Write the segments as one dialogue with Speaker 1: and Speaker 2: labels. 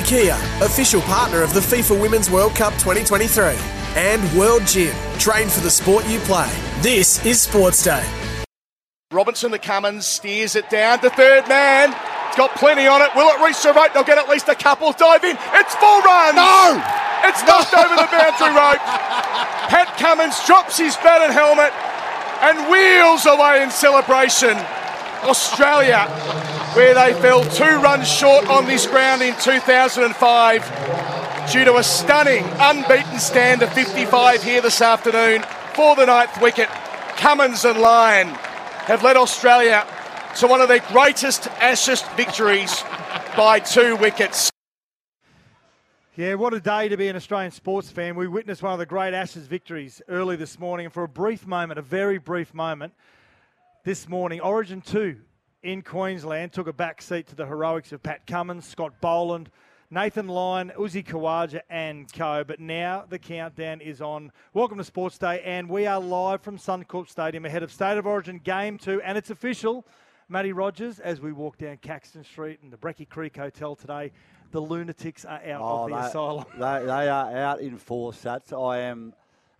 Speaker 1: Kia, official partner of the FIFA Women's World Cup 2023. And World Gym, train for the sport you play. This is Sports Day.
Speaker 2: Robinson to Cummins, steers it down to third man. It's got plenty on it. Will it reach the rope? They'll get at least a couple. Dive in. It's full run.
Speaker 3: No!
Speaker 2: It's knocked over the boundary rope. Pat Cummins drops his bat and helmet and wheels away in celebration. Australia, where they fell two runs short on this ground in 2005 due to a stunning unbeaten stand of 55 here this afternoon for the ninth wicket. Cummins and Lyon have led Australia to one of their greatest Ashes victories by two wickets.
Speaker 4: Yeah, what a day to be an Australian sports fan. We witnessed one of the great Ashes victories early this morning, and for a brief moment, a very brief moment, this morning, Origin 2 in Queensland took a back seat to the heroics of Pat Cummins, Scott Boland, Nathan Lyon, Uzi Khawaja, and co. But now the countdown is on. Welcome to Sports Day, and we are live from Suncorp Stadium ahead of State of Origin Game 2, and it's official. Matty Rogers, as we walk down Caxton Street and the Brecky Creek Hotel today, the lunatics are out oh, of the
Speaker 3: they,
Speaker 4: asylum.
Speaker 3: They, they, are out in force, Sats. I am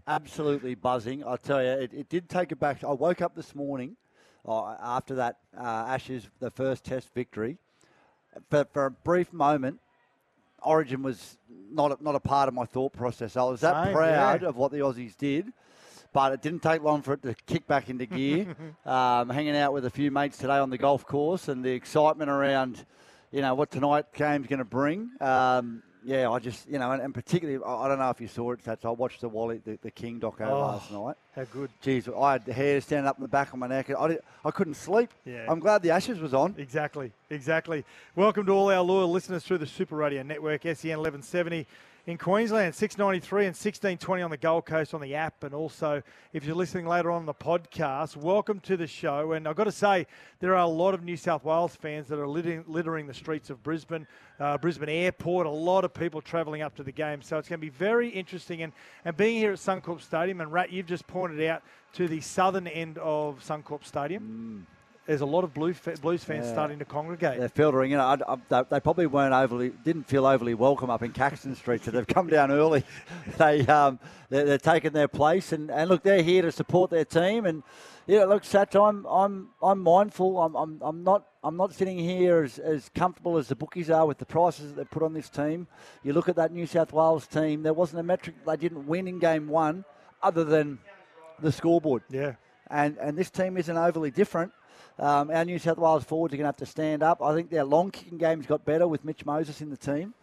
Speaker 3: absolutely buzzing. I tell you, it, it did take it back. I woke up this morning oh, after that uh, Ashes, the first Test victory. But for a brief moment, Origin was not a, not a part of my thought process. I was that Same, proud yeah. of what the Aussies did, but it didn't take long for it to kick back into gear. um, hanging out with a few mates today on the golf course, and the excitement around, you know, what tonight's game's going to bring. Um, yeah, I just, you know, and, and, particularly, I don't know if you saw it, Sats. I watched the Wally, the, the King doco oh, last night.
Speaker 4: How good.
Speaker 3: Jeez, I had hair standing up in the back of my neck. I, did, I couldn't sleep. Yeah. I'm glad the Ashes was on.
Speaker 4: Exactly, exactly. Welcome to all our loyal listeners through the Super Radio Network, SEN 1170 in Queensland, 693 and 1620 on the Gold Coast on the app. And also, if you're listening later on the podcast, welcome to the show. And I've got to say, there are a lot of New South Wales fans that are littering, littering the streets of Brisbane, uh, Brisbane Airport, a lot of people travelling up to the game. So it's going to be very interesting. And, and being here at Suncorp Stadium, and Rat, you've just pointed out to the southern end of Suncorp Stadium. Mm there's a lot of Blues fans yeah. starting to congregate.
Speaker 3: They're filtering in. I, I, they, they, probably weren't overly, didn't feel overly welcome up in Caxton Street, so they've come down early. They, um, they're, they're, taking their place, and, and look, they're here to support their team. And yeah, look, Sat, I'm, I'm, I'm mindful. I'm, I'm, I'm not, I'm not sitting here as, as comfortable as the bookies are with the prices that they put on this team. You look at that New South Wales team. There wasn't a metric they didn't win in game one, other than the scoreboard.
Speaker 4: Yeah.
Speaker 3: And and this team isn't overly different. Um, our New South Wales forwards are going to have to stand up. I think their long kicking games got better with Mitch Moses in the team.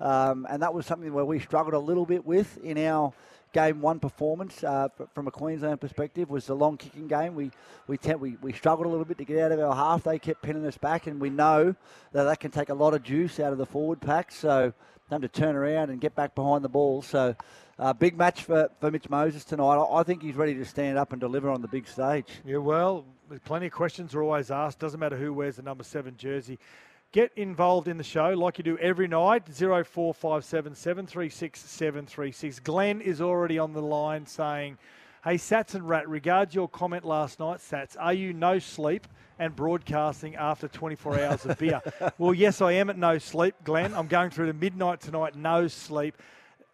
Speaker 3: Um, and that was something where we struggled a little bit with in our game one performance uh, from a Queensland perspective was the long kicking game. We we, te- we we struggled a little bit to get out of our half. They kept pinning us back, and we know that that can take a lot of juice out of the forward pack. So them to turn around and get back behind the ball. So uh, big match for, for Mitch Moses tonight. I, I think he's ready to stand up and deliver on the big stage.
Speaker 4: Yeah, well, plenty of questions are always asked. Doesn't matter who wears the number seven jersey. Get involved in the show like you do every night. 0457 736 736. Glenn is already on the line saying, Hey, Sats and Rat, regards your comment last night, Sats, are you no sleep and broadcasting after 24 hours of beer? well, yes, I am at no sleep, Glenn. I'm going through to midnight tonight, no sleep.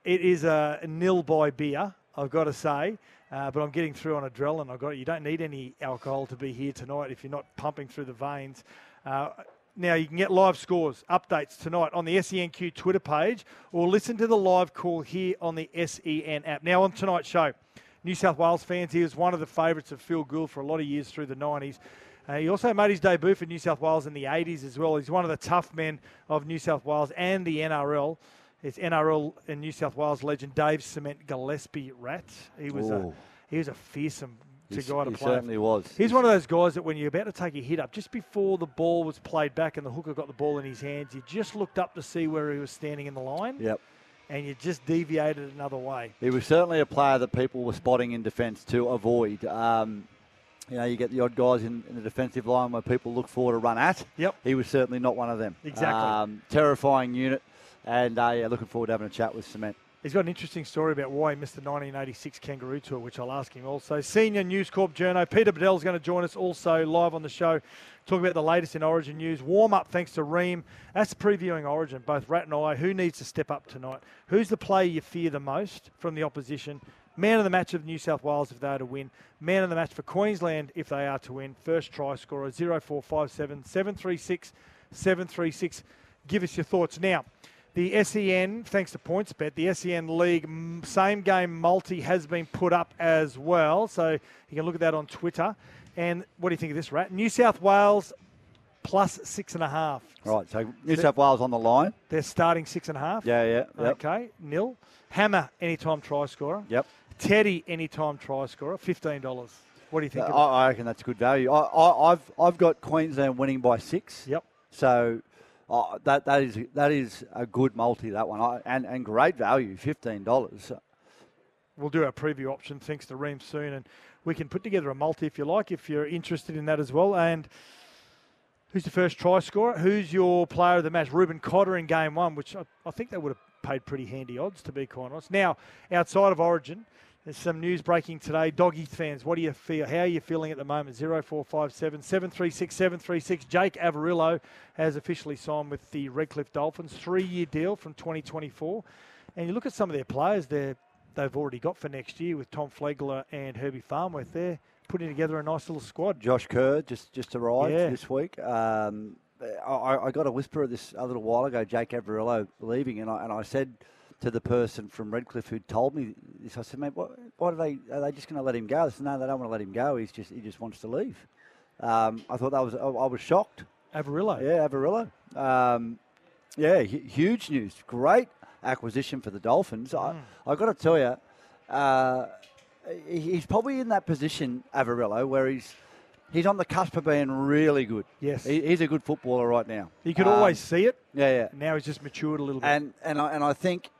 Speaker 4: It is a nil by beer, I've got to say. Uh, but I'm getting through on adrenaline. I've got you don't need any alcohol to be here tonight if you're not pumping through the veins. Uh, now you can get live scores, updates tonight on the SENQ Twitter page, or listen to the live call here on the SEN app. Now on tonight's show, New South Wales fans, he was one of the favourites of Phil Gould for a lot of years through the 90s. Uh, he also made his debut for New South Wales in the 80s as well. He's one of the tough men of New South Wales and the NRL. It's NRL and New South Wales legend Dave Cement Gillespie Rat. He was Ooh. a he was a fearsome to
Speaker 3: He
Speaker 4: guide a
Speaker 3: he
Speaker 4: player.
Speaker 3: certainly was.
Speaker 4: He's one of those guys that when you're about to take a hit up, just before the ball was played back and the hooker got the ball in his hands, you just looked up to see where he was standing in the line,
Speaker 3: Yep.
Speaker 4: and you just deviated another way.
Speaker 3: He was certainly a player that people were spotting in defence to avoid. Um, you know, you get the odd guys in, in the defensive line where people look for to run at.
Speaker 4: Yep.
Speaker 3: He was certainly not one of them.
Speaker 4: Exactly.
Speaker 3: Um, terrifying unit, and uh, yeah, looking forward to having a chat with Cement.
Speaker 4: He's got an interesting story about why he missed the 1986 Kangaroo Tour, which I'll ask him also. Senior News Corp journo Peter Badel is going to join us also live on the show, talk about the latest in Origin news. Warm up thanks to Ream. That's previewing Origin, both Rat and I. Who needs to step up tonight? Who's the player you fear the most from the opposition? Man of the match of New South Wales if they are to win. Man of the match for Queensland if they are to win. First try scorer 0457 736 736. Give us your thoughts. Now, the SEN, thanks to PointsBet, the SEN League same game multi has been put up as well. So you can look at that on Twitter. And what do you think of this, Rat? New South Wales plus six and a half.
Speaker 3: Right, so New South Wales on the line.
Speaker 4: They're starting six and a half.
Speaker 3: Yeah, yeah. Yep.
Speaker 4: Okay, nil. Hammer, anytime try scorer.
Speaker 3: Yep.
Speaker 4: Teddy, anytime try scorer, $15. What do you think?
Speaker 3: Uh, I,
Speaker 4: of
Speaker 3: I reckon that's good value. I, I, I've I've got Queensland winning by six.
Speaker 4: Yep.
Speaker 3: So uh, that that is that is a good multi that one, I, and and great value, fifteen dollars.
Speaker 4: We'll do our preview option thanks to Ream soon, and we can put together a multi if you like, if you're interested in that as well. And who's the first try scorer? Who's your player of the match? Reuben Cotter in game one, which I, I think they would have paid pretty handy odds, to be quite honest. Now, outside of Origin, there's some news breaking today. Doggy fans, what do you feel? How are you feeling at the moment? 0457 736 736. Jake Averillo has officially signed with the Redcliffe Dolphins, three year deal from 2024. And you look at some of their players there, they've already got for next year with Tom Flegler and Herbie Farnworth there, putting together a nice little squad.
Speaker 3: Josh Kerr just just arrived
Speaker 4: Yeah.
Speaker 3: this week. Um, I, I got a whisper of this a little while ago, Jake Averillo leaving, and I, and I said to the person from Redcliffe who told me this, I said, mate, what, what are they? Are they just going to let him go? They said, no, they don't want to let him go. He's just he just wants to leave. Um, I thought that was I, I was shocked.
Speaker 4: Averillo.
Speaker 3: Yeah, Averillo. Um, yeah, huge news. Great acquisition for the Dolphins. I, I got to tell you, uh, he's probably in that position, Averillo, where he's he's on the cusp of being really good.
Speaker 4: Yes.
Speaker 3: he, he's a good footballer right now.
Speaker 4: You could
Speaker 3: Um,
Speaker 4: always see it.
Speaker 3: yeah, yeah.
Speaker 4: Now he's just matured a little bit.
Speaker 3: And and I, and I think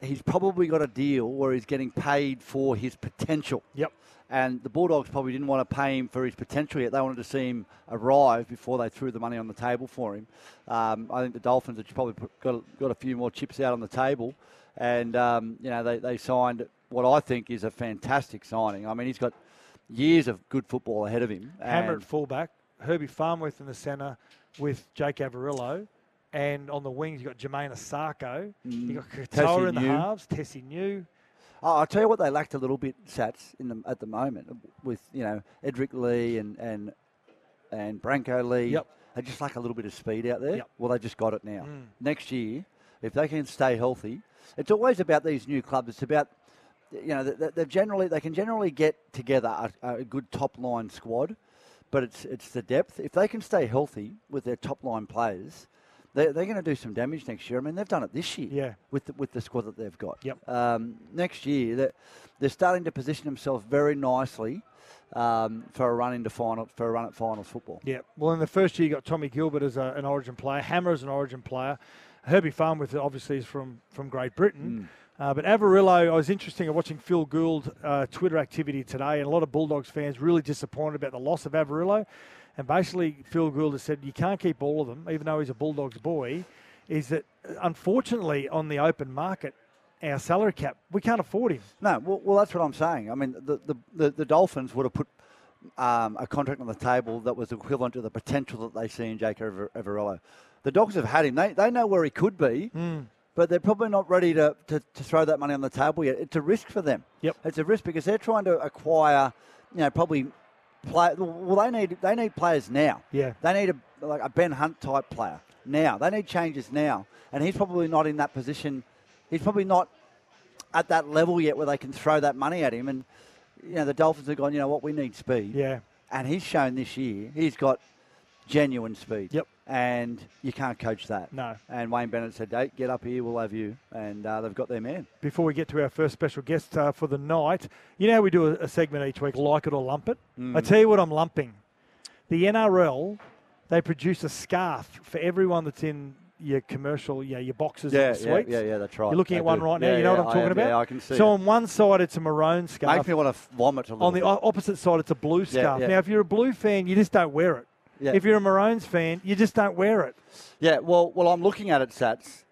Speaker 3: he's probably got a deal where he's getting paid for his potential.
Speaker 4: yep.
Speaker 3: And the Bulldogs probably didn't want to pay him for his potential yet. They wanted to see him arrive before they threw the money on the table for him. Um, I think the Dolphins have probably put, got, got a few more chips out on the table. And, um, you know, they, they signed what I think is a fantastic signing. I mean, he's got years of good football ahead of him.
Speaker 4: Hammer at fullback, Herbie Farnworth in the centre with Jake Averillo. And on the wings, you've got Jamayne Isaako. You've got Katoa in the
Speaker 3: New.
Speaker 4: halves, Tessie New.
Speaker 3: Oh, I'll tell you what they lacked a little bit, Sats, in the, at the moment with you know Edrick Lee and and and Brenko Lee.
Speaker 4: Yep.
Speaker 3: They just lack a little bit of speed out there.
Speaker 4: Yep.
Speaker 3: Well, they just got it now.
Speaker 4: Mm.
Speaker 3: Next year, if they can stay healthy, it's always about these new clubs. It's about you know they, generally they can generally get together a, a good top line squad, but it's it's the depth. If they can stay healthy with their top line players. They're, they're going to do some damage next year. I mean, they've done it this year
Speaker 4: Yeah.
Speaker 3: with the, with the squad that they've got.
Speaker 4: Yep.
Speaker 3: Um, next year, they're, they're starting to position themselves very nicely um, for a run into final for a run at finals football.
Speaker 4: Yeah. Well, in the first year, you got Tommy Gilbert as a, an Origin player, Hammer as an Origin player. Herbie Farnworth obviously is from, from Great Britain. Uh, but Averillo, I was interesting in watching Phil Gould uh, Twitter activity today, and a lot of Bulldogs fans really disappointed about the loss of Averillo. And basically, Phil Gould has said you can't keep all of them, even though he's a Bulldogs boy. Is that uh, unfortunately on the open market, our salary cap, we can't afford him.
Speaker 3: No, well, well, that's what I'm saying. I mean, the the, the, the Dolphins would have put um, a contract on the table that was equivalent to the potential that they see in Jake Aver- Averillo. The Dogs have had him. They, they know where he could be, but they're probably not ready to, to, to throw that money on the table yet. It's a risk for them.
Speaker 4: Yep.
Speaker 3: It's a risk because they're trying to acquire, you know, probably play. Well, they need they need players now.
Speaker 4: Yeah.
Speaker 3: They need a like a Ben Hunt type player now. They need changes now, and he's probably not in that position. He's probably not at that level yet where they can throw that money at him. And you know, the Dolphins have gone. You know what? We need speed.
Speaker 4: Yeah.
Speaker 3: And he's shown this year he's got genuine speed.
Speaker 4: Yep.
Speaker 3: And you can't coach that.
Speaker 4: No.
Speaker 3: And Wayne Bennett said, hey, get up here, we'll have you. And uh, they've got their man.
Speaker 4: Before we get to our first special guest uh, for the night, you know how we do a, a segment each week, like it or lump it?
Speaker 3: Mm.
Speaker 4: I tell you what I'm lumping. The NRL, they produce a scarf for everyone that's in your commercial, yeah, your boxes
Speaker 3: Yeah,
Speaker 4: and
Speaker 3: yeah,
Speaker 4: suites.
Speaker 3: yeah, yeah, that's right.
Speaker 4: You're looking
Speaker 3: They
Speaker 4: at one
Speaker 3: do.
Speaker 4: right now.
Speaker 3: Yeah,
Speaker 4: you know
Speaker 3: yeah,
Speaker 4: what I'm talking
Speaker 3: am,
Speaker 4: about?
Speaker 3: yeah, I can see
Speaker 4: So
Speaker 3: it.
Speaker 4: on one side, it's a maroon scarf.
Speaker 3: Makes me want to vomit a little
Speaker 4: on the
Speaker 3: bit.
Speaker 4: opposite side, it's a blue scarf.
Speaker 3: yeah.
Speaker 4: Now, if you're a blue fan, you just don't wear it.
Speaker 3: Yeah.
Speaker 4: If you're a Maroons fan, you just don't wear it.
Speaker 3: Yeah, well, well, I'm looking at it, Sats,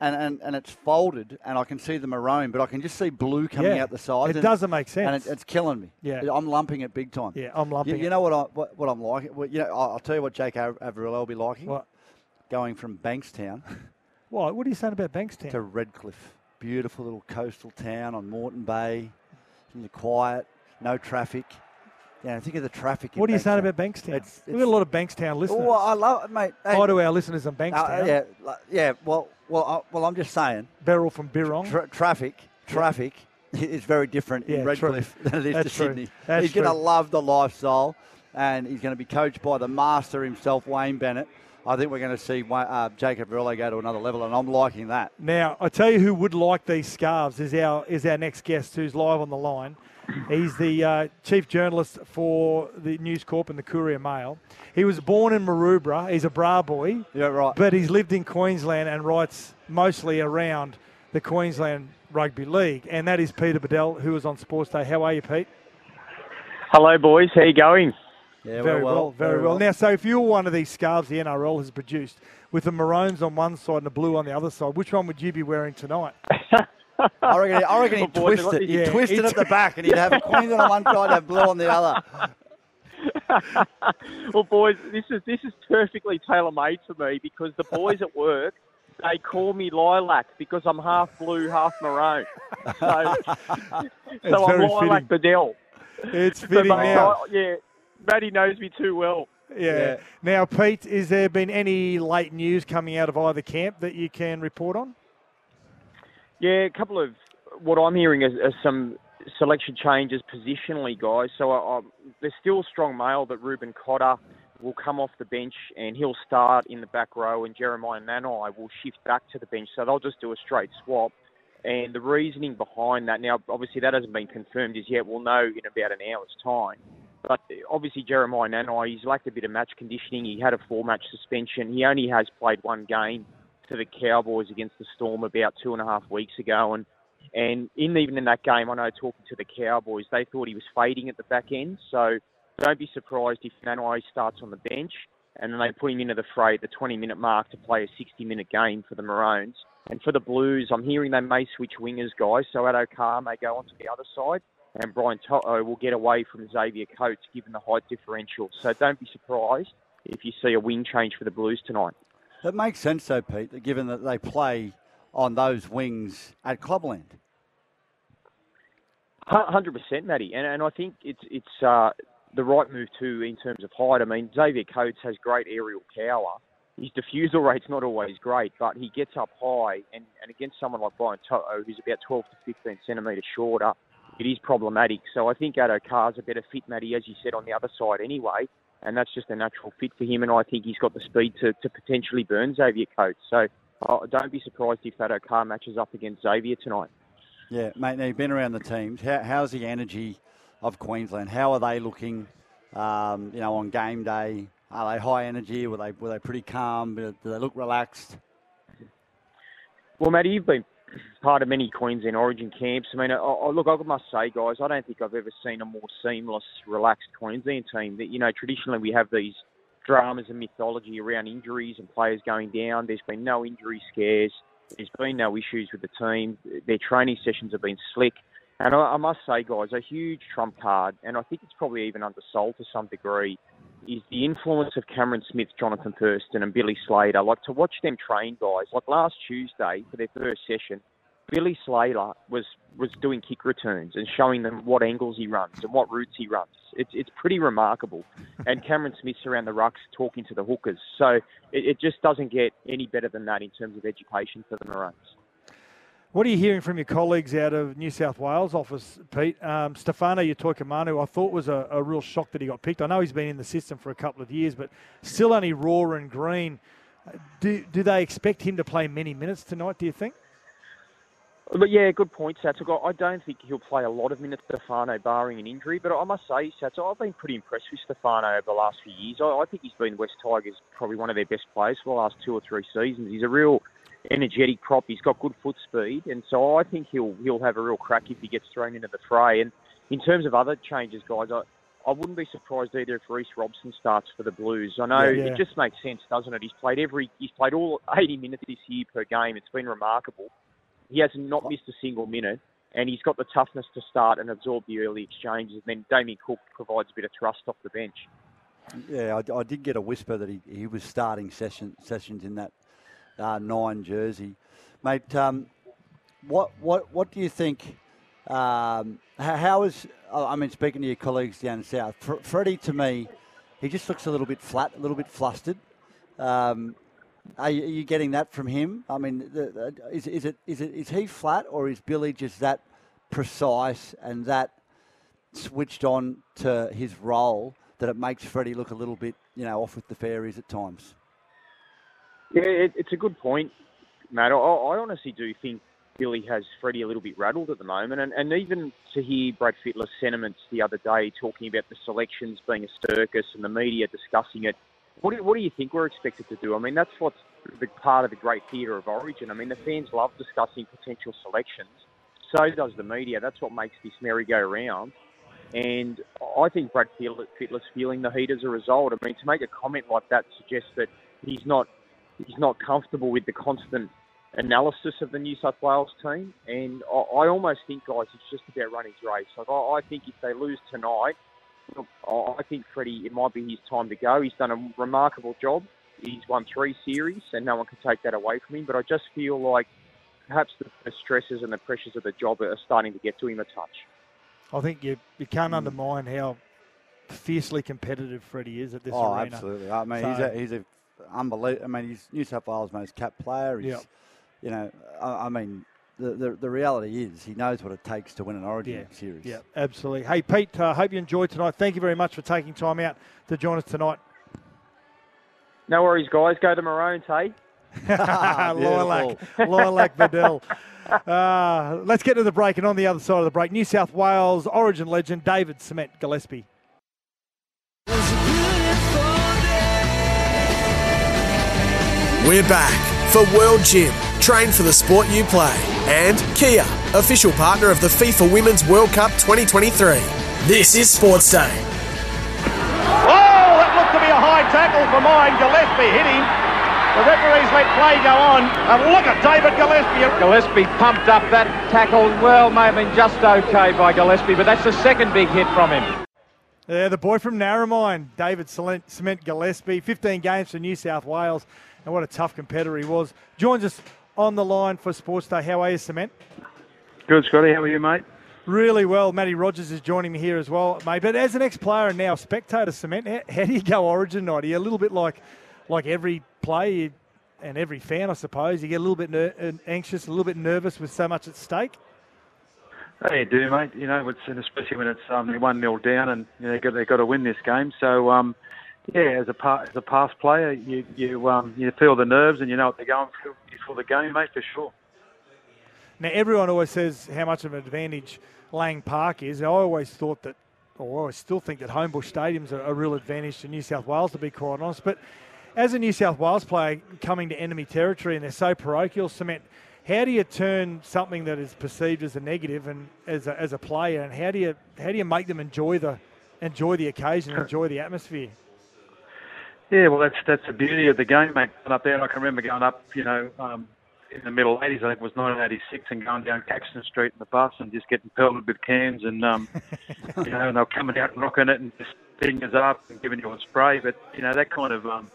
Speaker 3: and, and, and it's folded, and I can see the maroon, but I can just see blue coming
Speaker 4: Yeah.
Speaker 3: out the sides.
Speaker 4: It
Speaker 3: and-
Speaker 4: doesn't make sense.
Speaker 3: and it, it's killing me.
Speaker 4: Yeah.
Speaker 3: I'm lumping it big time.
Speaker 4: Yeah, I'm lumping
Speaker 3: You, you know what I what, what I'm liking? Well, you know, I'll, I'll tell you what Jake Av- Averill will be liking.
Speaker 4: What?
Speaker 3: Going from Bankstown
Speaker 4: What? What are you saying about Bankstown?
Speaker 3: to Redcliffe, beautiful little coastal town on Moreton Bay, in the quiet, no traffic. Yeah, think of the traffic. in
Speaker 4: what are you saying about Bankstown?
Speaker 3: It's-
Speaker 4: We've got a lot of Bankstown listeners.
Speaker 3: Oh, I love it, mate. Hey,
Speaker 4: Hi to our listeners in
Speaker 3: uh,
Speaker 4: Bankstown.
Speaker 3: yeah, like- yeah. Well, well, I, well. I'm just saying.
Speaker 4: Beryl from Birrong.
Speaker 3: Tra- traffic, traffic is very different
Speaker 4: Yeah,
Speaker 3: in. Redcliffe than it is
Speaker 4: That's
Speaker 3: to
Speaker 4: true.
Speaker 3: Sydney.
Speaker 4: That's
Speaker 3: he's going to love the lifestyle, and he's going to be coached by the master himself, Wayne Bennett. I think we're going to see uh, Jake Averillo go to another level, and I'm liking that.
Speaker 4: Now, I tell you who would like these scarves is our is our next guest who's live on the line. He's the uh, chief journalist for the News Corp and the Courier Mail. He was born in Maroubra. He's a bra boy,
Speaker 3: Yeah, right.
Speaker 4: but he's lived in Queensland and writes mostly around the Queensland Rugby League. And that is Peter Badel, who was on Sports Day. How are you, Pete?
Speaker 5: Hello, boys. How you going?
Speaker 3: yeah,
Speaker 4: Very well, very well. Now, so if you were one of these scarves the NRL has produced with the maroons on one side and the blue on the other side, which one would you be wearing tonight?
Speaker 3: I reckon, I reckon he'd twist it. He'd
Speaker 4: yeah,
Speaker 3: twist it at the back, and he'd have Queensland on one side and blue on the other.
Speaker 5: Well, boys, this is this is perfectly tailor made for me because the boys at work they call me Lilac because I'm half blue, half maroon. So, so I'm Lilac
Speaker 4: fitting.
Speaker 5: Badel.
Speaker 4: It's
Speaker 5: So,
Speaker 4: fitting
Speaker 5: mate,
Speaker 4: now.
Speaker 5: I- yeah, Matty knows me too well.
Speaker 4: Yeah.
Speaker 3: Yeah.
Speaker 4: Now, Pete, is there been any late news coming out of either camp that you can report on?
Speaker 5: Yeah, a couple of what I'm hearing is, is some selection changes positionally, guys. So I, I, there's still strong mail that Reuben Cotter will come off the bench and he'll start in the back row, and Jeremiah Nanai will shift back to the bench. So they'll just do a straight swap. And the reasoning behind that, now obviously that hasn't been confirmed as yet. We'll know in about an hour's time. But obviously Jeremiah Nanai, he's lacked a bit of match conditioning. He had a four-match suspension. He only has played one game for the Cowboys against the Storm about two and a half weeks ago, and and in even in that game, I know talking to the Cowboys, they thought he was fading at the back end. So don't be surprised if Nanai starts on the bench and then they put him into the fray at the 20-minute mark to play a 60-minute game for the Maroons. And for the Blues, I'm hearing they may switch wingers, guys. So Addo Carr may go onto the other side, and Brian To'o will get away from Xavier Coates given the height differential. So don't be surprised if you see a wing change for the Blues tonight.
Speaker 3: It makes sense, though, Pete, that given that they play on those wings at Clubland.
Speaker 5: Hundred percent, Matty, and and I think it's it's uh, the right move too in terms of height. I mean, Xavier Coates has great aerial power. His defusal rate's not always great, but he gets up high, and, and against someone like Brian To'o, who's about 12 to 15 centimetres shorter, it is problematic. So I think Addo Carr's a better fit, Matty, as you said, on the other side anyway, and that's just a natural fit for him, and I think he's got the speed to, to potentially burn Xavier Coates. So uh, don't be surprised if Addo Carr matches up against Xavier tonight.
Speaker 3: Yeah, mate. Now you've been around the teams. How, how's the energy of Queensland? How are they looking? Um, you know, on game day, are they high energy? Were they were they pretty calm? Do they look relaxed?
Speaker 5: Well, Matty, you've been part of many Queensland Origin camps. I mean, I, I, look, I must say, guys, I don't think I've ever seen a more seamless, relaxed Queensland team. That you know, traditionally we have these dramas and mythology around injuries and players going down. There's been no injury scares. There's been no issues with the team. Their training sessions have been slick. And I, I must say, guys, a huge trump card, and I think it's probably even undersold to some degree, is the influence of Cameron Smith, Jonathan Thurston, and Billy Slater. Like to watch them train, guys. Like last Tuesday for their first session, Billy Slater was was doing kick returns and showing them what angles he runs and what routes he runs. It's it's pretty remarkable. And Cameron Smith's around the rucks talking to the hookers. So it, it just doesn't get any better than that in terms of education for the Maroons.
Speaker 4: What are you hearing from your colleagues out of New South Wales office, Pete? Um, Stefano Utoikamanu, I thought was a, a, real shock that he got picked. I know he's been in the system for a couple of years, but still only raw and green. Do, do they expect him to play many minutes tonight, do you think?
Speaker 5: But yeah, good point, Sats. I don't think he'll play a lot of minutes, Stefano, barring an injury. But I must say, Sats, I've been pretty impressed with Stefano over the last few years. I, I think he's been West Tigers probably one of their best players for the last two or three seasons. He's a real energetic prop. He's got good foot speed, and so I think he'll he'll have a real crack if he gets thrown into the fray. And in terms of other changes, guys, I, I wouldn't be surprised either if Reece Robson starts for the Blues. I know yeah, yeah. it just makes sense, doesn't it? He's played every he's played all 80 minutes this year per game. It's been remarkable. He has not missed a single minute, and he's got the toughness to start and absorb the early exchanges. And then Damien Cook provides a bit of thrust off the bench.
Speaker 3: Yeah, I, I did get a whisper that he, he was starting session, sessions in that uh, nine jersey, mate. Um, what what what do you think? Um, how, is I mean, speaking to your colleagues down south, Fr- Freddie to me, he just looks a little bit flat, a little bit flustered. Um, are, you, are you, getting that from him? I mean, the, the, is, is it is it is he flat or is Billy just that precise and that switched on to his role that it makes Freddie look a little bit, you know, off with the fairies at times?
Speaker 5: Yeah, it, it's a good point, Matt. I, I, honestly do think Billy has Freddie a little bit rattled at the moment, and, and even to hear Brad Fittler's sentiments the other day talking about the selections being a circus and the media discussing it. What do, what do you think we're expected to do? I mean, that's what's the part of the great theatre of Origin. I mean, the fans love discussing potential selections. So does the media. That's what makes this merry-go-round. And I think Brad Fittler's feeling the heat as a result. I mean, to make a comment like that suggests that he's not he's not comfortable with the constant analysis of the New South Wales team. And I, I almost think, guys, it's just about running his race. Like, I, I think if they lose tonight, I think Freddie, it might be his time to go. He's done a remarkable job. He's won three series, and no one can take that away from him. But I just feel like perhaps the stresses and the pressures of the job are starting to get to him a touch.
Speaker 4: I think you you can't mm. undermine how fiercely competitive Freddie is at this
Speaker 3: oh,
Speaker 4: arena.
Speaker 3: absolutely. I mean, so, he's a he's a unbelievable. I mean, he's New South Wales' most capped player. He's, yep. you know, I, I mean, the, the, the, reality is he knows what it takes to win an Origin yeah. series.
Speaker 4: Yeah, absolutely. Hey, Pete, I uh, hope you enjoyed tonight. Thank you very much for taking time out to join us tonight.
Speaker 5: No worries, guys. Go to Maroons, hey?
Speaker 4: Lilac, Lilac Vidal. Uh, let's get to the break, and on the other side of the break, New South Wales Origin legend David Cement Gillespie.
Speaker 1: We're back for World Gym. Train for the sport you play. And Kia, official partner of the FIFA Women's World Cup 2023. This is Sports Day.
Speaker 6: Oh, that looked to be a high tackle for mine. Gillespie hit him. The referees let play go on. And look at David Gillespie. Gillespie pumped up that tackle. Well, may have been just okay by Gillespie, but that's the second big hit from him.
Speaker 4: Yeah, the boy from Narromine, David Cement Gillespie, 15 games for New South Wales and what a tough competitor he was. Joins us on the line for Sports Day. How are you, Cement?
Speaker 7: Good, Scotty. How are you, mate?
Speaker 4: Really well. Matty Rogers is joining me here as well, mate. But as an ex-player and now spectator, Cement, how, how do you go Origin night? Are you a little bit like, like every player and every fan, I suppose? You get a little bit ner- uh, anxious, a little bit nervous with so much at stake.
Speaker 7: Oh, you do, mate. You know, it's, especially when it's um, one 0 down, and you know, they've got, they've got to win this game. So, um, yeah, as a as a past player, you you um, you feel the nerves and you know what they're going for before the game, mate, for sure.
Speaker 4: Now, everyone always says how much of an advantage Lang Park is. I always thought that, or I still think that Homebush Stadium's a, a real advantage to New South Wales, to be quite honest. But as a New South Wales player coming to enemy territory and they're so parochial, cement. How do you turn something that is perceived as a negative and as a, as a player, and how do you how do you make them enjoy the enjoy the occasion, enjoy the atmosphere?
Speaker 7: Yeah, well, that's that's the beauty of the game, mate. Up there, I can remember going up, you know, um, in the middle 80s, I think it was 1986, and going down Caxton Street in the bus and just getting pelted with cans, and um, you know, and they were coming out and rocking it and just us up and giving you a spray. But you know, that kind of um,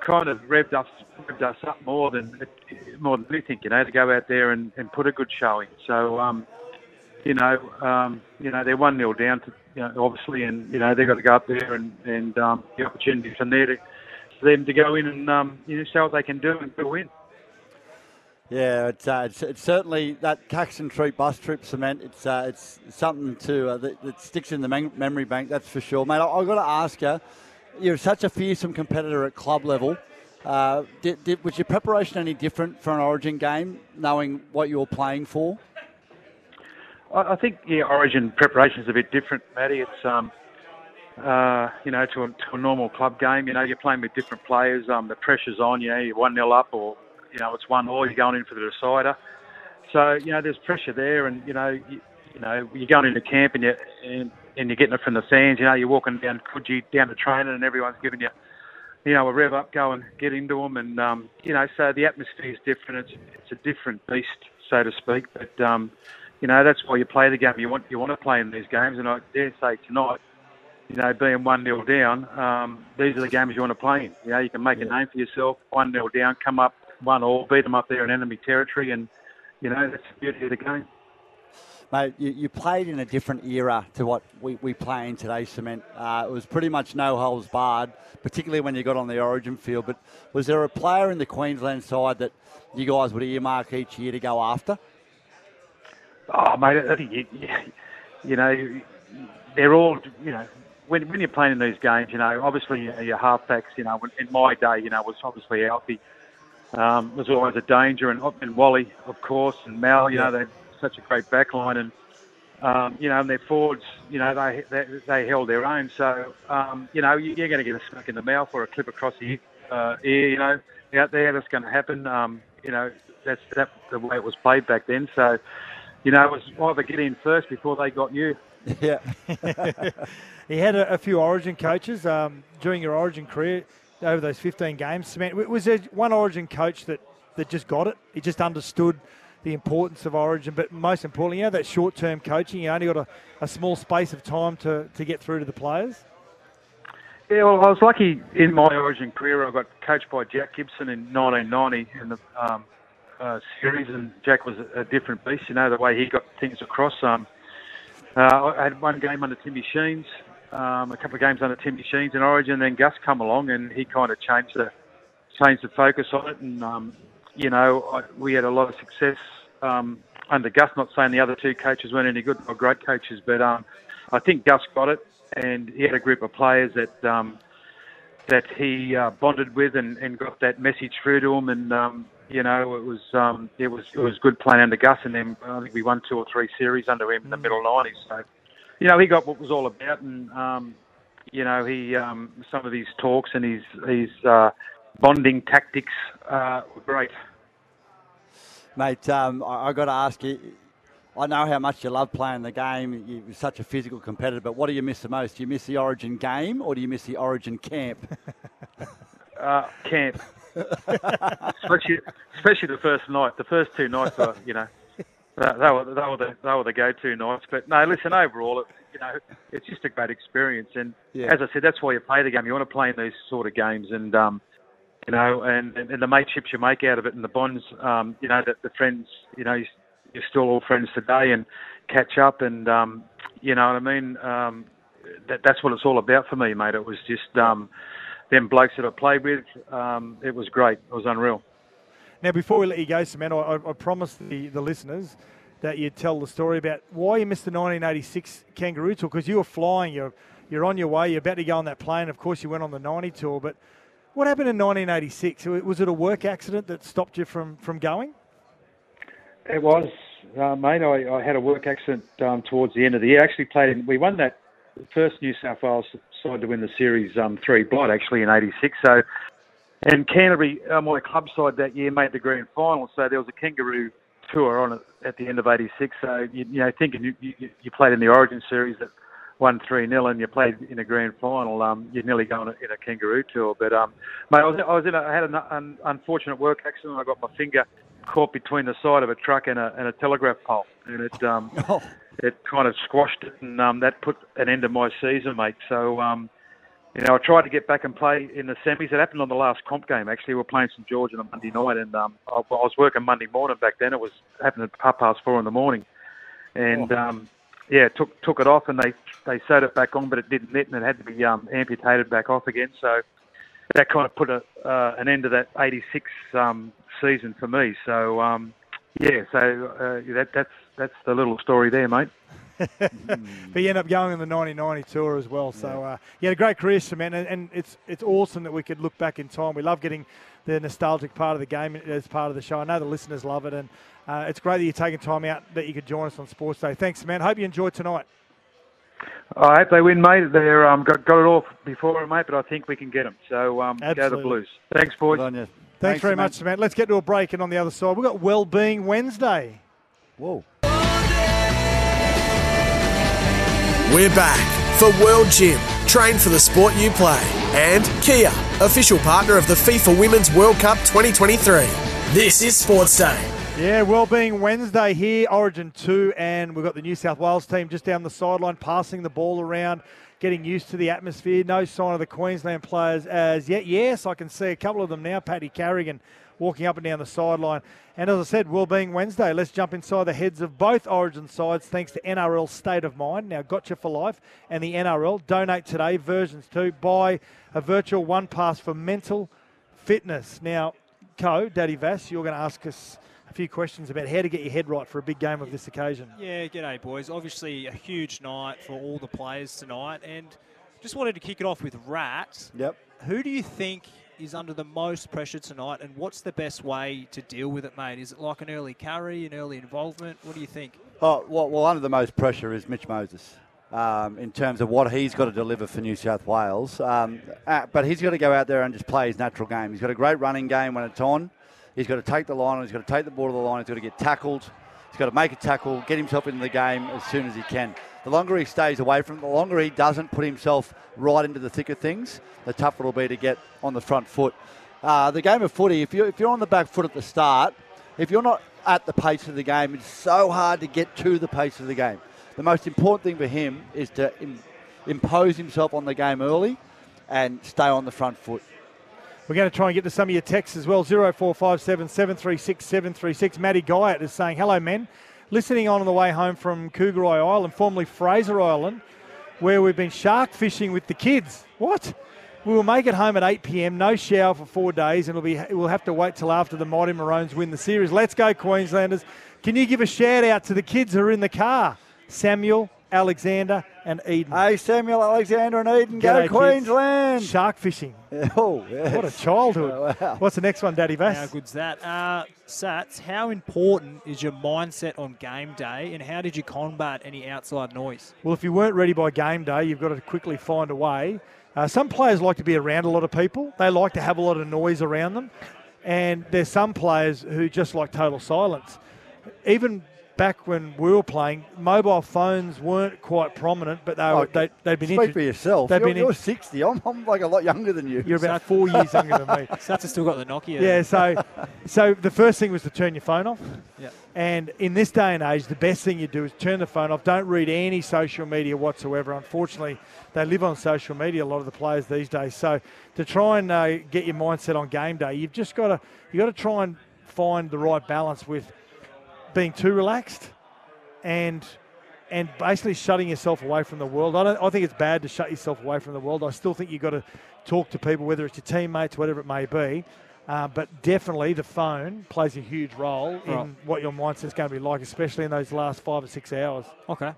Speaker 7: kind of revved us revved us up more than more than anything, you know, to go out there and, and put a good showing. So, um, you know, um, you know, they're one 0 down to you know, obviously, and you know they've got to go up there and and um, the opportunity from there to for them to go in and um, you know show what they can do and win.
Speaker 3: Yeah, it's, uh, it's, it's, certainly that Caxton Street bus trip cement. It's uh, it's something to uh, that, that, sticks in the memory bank. That's for sure, mate. I, have got to ask you. You're such a fearsome competitor at club level. Uh, did, did, was your preparation any different for an Origin game, knowing what you were playing for?
Speaker 7: I, think yeah, Origin preparation is a bit different, Matty. It's um, uh, you know, to a, to a normal club game. You know, you're playing with different players. Um, the pressure's on. You know, you're one 0 up, or you know, it's one all. You're going in for the decider. So you know, there's pressure there, and you know, you, you know, you're going into camp and you and, and you're getting it from the fans. You know, you're walking down Coogee down to training, and everyone's giving you, you know, a rev up, go and get into them, and um, you know, so the atmosphere is different. It's it's a different beast, so to speak. But um, you know, that's why you play the game. You want you want to play in these games, and I dare say tonight you know, being 1 0 down, um, these are the games you want to play in. You know, you can make a name for yourself, 1 0 down, come up 1 all, beat them up there in enemy territory, and, you know, that's the beauty of the game.
Speaker 3: Mate, you, you played in a different era to what we, we play in today, Cement. Uh, it was pretty much no holes barred, particularly when you got on the origin field. But was there a player in the Queensland side that you guys would earmark each year to go after?
Speaker 7: Oh, mate, I think you, you know, they're all, you know, when, when you're playing in these games, you know, obviously your halfbacks, you know, in my day, you know, was obviously Alfie. Um, was always a danger, and, and Wally, of course, and Mal, you know, they're such a great backline, and um, you know, and their forwards, you know, they they, they held their own. So, um, you know, you're going to get a smack in the mouth or a clip across the uh, ear, you know, out there. That's going to happen. Um, you know, that's that the way it was played back then. So, you know, it was either get in first before they got you.
Speaker 3: Yeah.
Speaker 4: he had a, a, few Origin coaches um, during your Origin career over those 15 games. Was there one Origin coach that, that just got it? He just understood the importance of Origin, but most importantly, you know, that short-term coaching. You only got a, a small space of time to, to get through to the players.
Speaker 7: Yeah, well, I was lucky in my Origin career. I got coached by Jack Gibson in 1990 in the um, uh, series, and Jack was a, a, different beast. You know the way he got things across. Um, uh, I had one game under Timmy Sheens, um, a couple of games under Timmy Sheens in Origin. Then Gus come along and he kind of changed the changed the focus on it. And um, you know, I, we had a lot of success um, under Gus. Not saying the other two coaches weren't any good or great coaches, but um, I think Gus got it, and he had a group of players that um, that he uh, bonded with and, and got that message through to them. And um, you know, it was um, it was it was good playing under Gus, and then I think we won two or three series under him in the middle '90s. So, you know, he got what was all about, and um, you know, he um, some of his talks and his his uh, bonding tactics uh, were great.
Speaker 3: Mate, um, I, I got to ask you. I know how much you love playing the game. You're such a physical competitor, but what do you miss the most? Do you miss the Origin game, or do you miss the Origin camp?
Speaker 7: uh, camp especially, especially the first night. The first two nights were, you know, they, they were they were the they were the go-to nights. But no, listen, overall, it, you know, it's just a great experience. And yeah. as I said, that's why you play the game. You want to play in these sort of games, and um, you know, and, and, and the mateships you make out of it, and the bonds, um, you know, that the friends, you know, you're still all friends today, and catch up, and um, you know what I mean. Um, that, that's what it's all about for me, mate. It was just um, them blokes that I played with, um, it was great. It was unreal.
Speaker 4: Now, before we let you go, Samantha, I, I promised the, the listeners that you'd tell the story about why you missed the 1986 Kangaroo Tour because you were flying, you're, you're on your way, you're about to go on that plane. Of course, you went on the 90 Tour, but what happened in 1986? Was it a work accident that stopped you from, from going?
Speaker 7: It was, uh, mate. I, I, had a work accident um, towards the end of the year. I actually played in, we won that first New South Wales side to win the series um, three blight actually in '86. So, and Canterbury, uh, my club side that year made the grand final. So there was a kangaroo tour on at the end of '86. So you, you know, thinking you, you, you played in the Origin series that won three 0 and you played in a grand final, um, you'd nearly go on a, in a kangaroo tour. But um, mate, I was, I was in a, I had an un, unfortunate work accident. I got my finger caught between the side of a truck and a, and a telegraph pole, and it um, oh it kind of squashed it, and um, that put an end to my season, mate. So, um, you know, I tried to get back and play in the semis. It happened on the last comp game. Actually, we were playing St George on a Monday night, and um, I, I was working Monday morning back then. It was happened at half past four in the morning, and oh. um, yeah, took took it off, and they they sewed it back on, but it didn't knit, and it had to be um, amputated back off again. So that kind of put a, uh, an end to that '86 um, season for me. So um, yeah, so uh, that that's that's the little story there, mate.
Speaker 4: but you end up going on the 1990 tour as well. So uh, you had a great career, Cement, and, and it's it's awesome that we could look back in time. We love getting the nostalgic part of the game as part of the show. I know the listeners love it, and uh, it's great that you're taking time out that you could join us on Sports Day. Thanks, man. Hope you enjoyed tonight.
Speaker 7: I hope they win, mate. They're um, got, got it all before, mate, but I think we can get them. So um, go the Blues. Thanks, boys.
Speaker 4: Thanks,
Speaker 3: Thanks,
Speaker 4: very
Speaker 3: Cement.
Speaker 4: much, Cement. Let's get to a break, and on the other side, we've got Wellbeing Wednesday.
Speaker 3: Whoa.
Speaker 1: We're back for World Gym. Train for the sport you play. And Kia, official partner of the FIFA Women's World Cup 2023. This is Sports Day.
Speaker 4: Yeah, Wellbeing Wednesday here, Origin 2, and we've got the New South Wales team just down the sideline passing the ball around, getting used to the atmosphere. No sign of the Queensland players as yet. Yes, I can see a couple of them now. Paddy Carrigan walking up and down the sideline. And as I said, Wellbeing Wednesday, let's jump inside the heads of both Origin sides thanks to NRL State of Mind. Now, Gotcha for Life and the NRL. Donate today, versions 2. Buy a virtual one pass for mental fitness. Now, Co, Daddy Vass, you're going to ask us a few questions about how to get your head right for a big game of this occasion.
Speaker 8: Yeah, g'day, boys. Obviously, a huge night for all the players tonight, and just wanted to kick it off with Rat.
Speaker 3: Yep.
Speaker 8: Who do you think is under the most pressure tonight, and what's the best way to deal with it, mate? Is it like an early carry, an early involvement? What do you think?
Speaker 3: Oh, well, well, under the most pressure is Mitch Moses um, in terms of what he's got to deliver for New South Wales. Um, uh, but he's got to go out there and just play his natural game. He's got a great running game when it's on. He's got to take the line, he's got to take the ball to the line, he's got to get tackled, he's got to make a tackle, get himself into the game as soon as he can. The longer he stays away from it, the longer he doesn't put himself right into the thick of things, the tougher it'll be to get on the front foot. Uh, the game of footy, if you're, if you're on the back foot at the start, if you're not at the pace of the game, it's so hard to get to the pace of the game. The most important thing for him is to Im- impose himself on the game early and stay on the front foot.
Speaker 4: We're going to try and get to some of your texts as well. 0457 736 736. Matty Guyot is saying, Hello, men. Listening on on the way home from K'gari Island, formerly Fraser Island, where we've been shark fishing with the kids. What? We will make it home at 8 p.m. No shower for four days, and it'll be, we'll have to wait till after the Mighty Maroons win the series. Let's go, Queenslanders. Can you give a shout out to the kids who are in the car? Samuel, Alexander, and Eden.
Speaker 3: Hey, Samuel, Alexander, and Eden, go
Speaker 4: G'day, kids.
Speaker 3: Queensland!
Speaker 4: Shark fishing.
Speaker 3: Oh, yes.
Speaker 4: What a childhood.
Speaker 3: Oh, wow.
Speaker 4: What's the next one, Daddy Vass?
Speaker 8: How good's that? Uh, Sats, how important is your mindset on game day, and how did you combat any outside noise?
Speaker 4: Well, if you weren't ready by game day, you've got to quickly find a way. Uh, some players like to be around a lot of people. They like to have a lot of noise around them. And there's some players who just like total silence. Even back when we were playing, mobile phones weren't quite prominent, but they were,
Speaker 3: Oh,
Speaker 4: they, they'd been
Speaker 3: Speak
Speaker 4: intro-
Speaker 3: for yourself.
Speaker 4: They've
Speaker 3: You're,
Speaker 4: been in-
Speaker 3: you're 60. I'm, I'm like a lot younger than you.
Speaker 4: You're about four years younger than me.
Speaker 8: Sats has still got the Nokia.
Speaker 4: Yeah, so so the first thing was to turn your phone off.
Speaker 8: Yeah.
Speaker 4: And in this day and age, the best thing you do is turn the phone off. Don't read any social media whatsoever. Unfortunately, they live on social media. A lot of the players these days. So to try and uh, get your mindset on game day, you've just got to you got to try and find the right balance with being too relaxed and and basically shutting yourself away from the world. I don't. I think it's bad to shut yourself away from the world. I still think you've got to talk to people, whether it's your teammates, whatever it may be. Uh, but definitely, the phone plays a huge role in
Speaker 8: Right.
Speaker 4: what your mindset's going to be like, especially in those last five or six hours.
Speaker 8: Okay,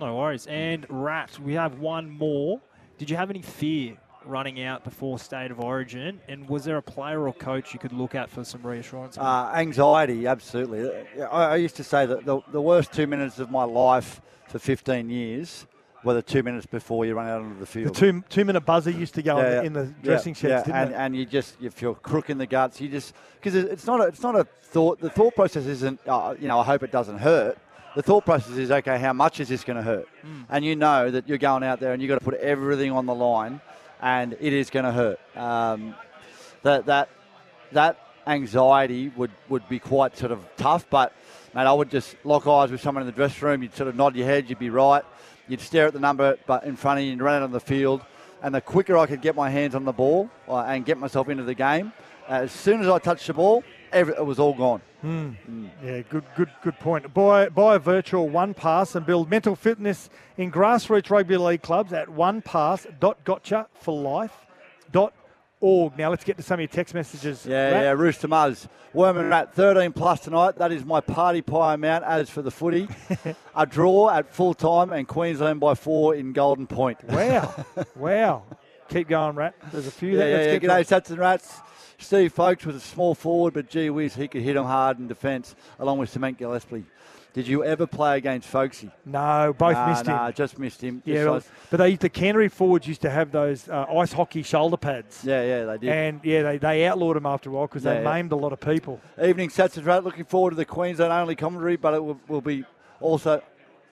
Speaker 8: no worries. And Rat, we have one more. Did you have any fear running out before State of Origin? And was there a player or coach you could look at for some reassurance?
Speaker 3: Uh, anxiety, absolutely. I, I used to say that the, the worst two minutes of my life for 15 years were the two minutes before you run out onto the field.
Speaker 4: The
Speaker 3: field.
Speaker 4: two two minute buzzer used to go in,
Speaker 3: Yeah,
Speaker 4: the, in the
Speaker 3: yeah,
Speaker 4: dressing sheds,
Speaker 3: yeah,
Speaker 4: didn't
Speaker 3: and,
Speaker 4: it?
Speaker 3: and you just if you feel crook in the guts. You just because it's not a, it's not a thought. The thought process isn't uh, you know I hope it doesn't hurt. The thought process is okay. How much is this going to hurt? And you know that you're going out there and you've got to put everything on the line, and it is going to hurt. Um, that that that anxiety would, would be quite sort of tough. But mate, I would just lock eyes with someone in the dressing room. You'd sort of nod your head. You'd be right. You'd stare at the number, but in front of you, and run out on the field. And the quicker I could get my hands on the ball uh, and get myself into the game, as soon as I touched the ball, every, it was all gone. Mm.
Speaker 4: Yeah, good, good, good point. Buy, buy a virtual one pass and build mental fitness in grassroots rugby league clubs at org. Now let's get to some of your text messages.
Speaker 3: Yeah,
Speaker 4: Rat.
Speaker 3: yeah, Rooster Muzz. Worm and Rat, 13 plus tonight. That is my party pie amount. As for the footy, a draw at full time and Queensland by four in Golden Point.
Speaker 4: Wow, wow. Keep going, Rat. There's a few
Speaker 3: Yeah,
Speaker 4: there.
Speaker 3: yeah,
Speaker 4: Let's
Speaker 3: yeah.
Speaker 4: get
Speaker 3: G'day, Sats and Rats. Steve Folkes was a small forward, but gee whiz, he could hit him hard in defence, along with Cement Gillespie. Did you ever play against Folkesy?
Speaker 4: No, both
Speaker 3: Nah,
Speaker 4: missed him.
Speaker 3: nah, just missed him.
Speaker 4: Yeah,
Speaker 3: like-
Speaker 4: but they the Canterbury forwards used to have those uh, ice hockey shoulder pads.
Speaker 3: yeah, yeah, they did.
Speaker 4: And yeah, they, they outlawed them after a while because
Speaker 3: Yeah,
Speaker 4: they
Speaker 3: yeah.
Speaker 4: maimed a lot of people.
Speaker 3: Evening, Rat. Looking forward to the Queensland only commentary, but it will, will be also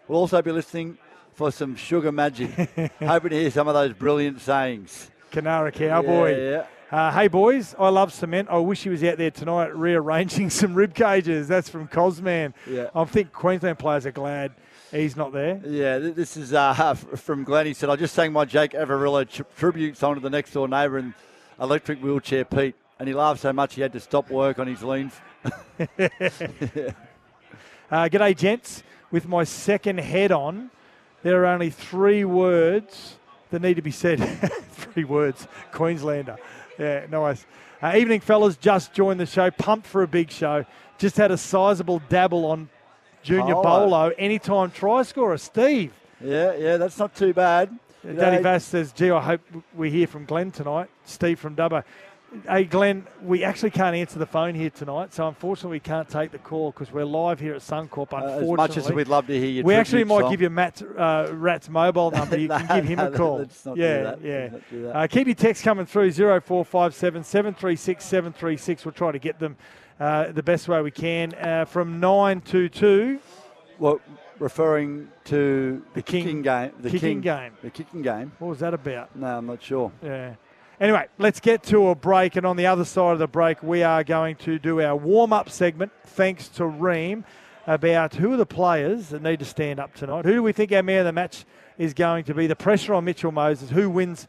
Speaker 3: we'll also be listening for some sugar magic. Hoping to hear some of those brilliant sayings.
Speaker 4: Canara Cowboy.
Speaker 3: Yeah.
Speaker 4: Uh, hey boys, I love cement. I wish he was out there tonight rearranging some rib cages. That's from Cosman.
Speaker 3: Yeah.
Speaker 4: I think Queensland players are glad he's not there.
Speaker 3: Yeah, this is uh, from Glenn. He said, I just sang my Jake Averillo tri- tribute song to the next door neighbour and electric wheelchair Pete. And he laughed so much he had to stop work on his lean.
Speaker 4: Uh, g'day, gents. With my second head on, there are only three words that need to be said. three words. Queenslander. Yeah, nice. Uh, evening, fellas. Just joined the show. Pumped for a big show. Just had a sizable dabble on Junior
Speaker 3: Paulo.
Speaker 4: Paulo. Anytime try scorer. Steve.
Speaker 3: yeah, yeah, that's not too bad.
Speaker 4: Daddy. Vass says, gee, I hope we hear from Glenn tonight. Steve from Dubbo. Hey, Glenn, we actually can't answer the phone here tonight, so unfortunately we can't take the call because we're live here at Suncorp,
Speaker 3: Uh,
Speaker 4: unfortunately.
Speaker 3: as much as we'd love to hear your
Speaker 4: We actually might
Speaker 3: song.
Speaker 4: give you Matt uh, Rat's mobile number. You can give him
Speaker 3: no,
Speaker 4: a call.
Speaker 3: let's not do
Speaker 4: yeah, yeah.
Speaker 3: Let's not do that.
Speaker 4: Uh, keep your texts coming through 0457 736 736. We'll try to get them uh, the best way we can. Uh, from 922,
Speaker 3: Well, referring to the,
Speaker 4: The king-
Speaker 3: kicking game. The
Speaker 4: kicking
Speaker 3: king,
Speaker 4: game.
Speaker 3: The kicking game.
Speaker 4: what was that about?
Speaker 3: No, I'm not sure.
Speaker 4: Yeah. Anyway, let's get to a break. And on the other side of the break, we are going to do our warm up segment, thanks to Rheem, about who are the players that need to stand up tonight. Who do we think our man of the match is going to be? The pressure on Mitchell Moses, who wins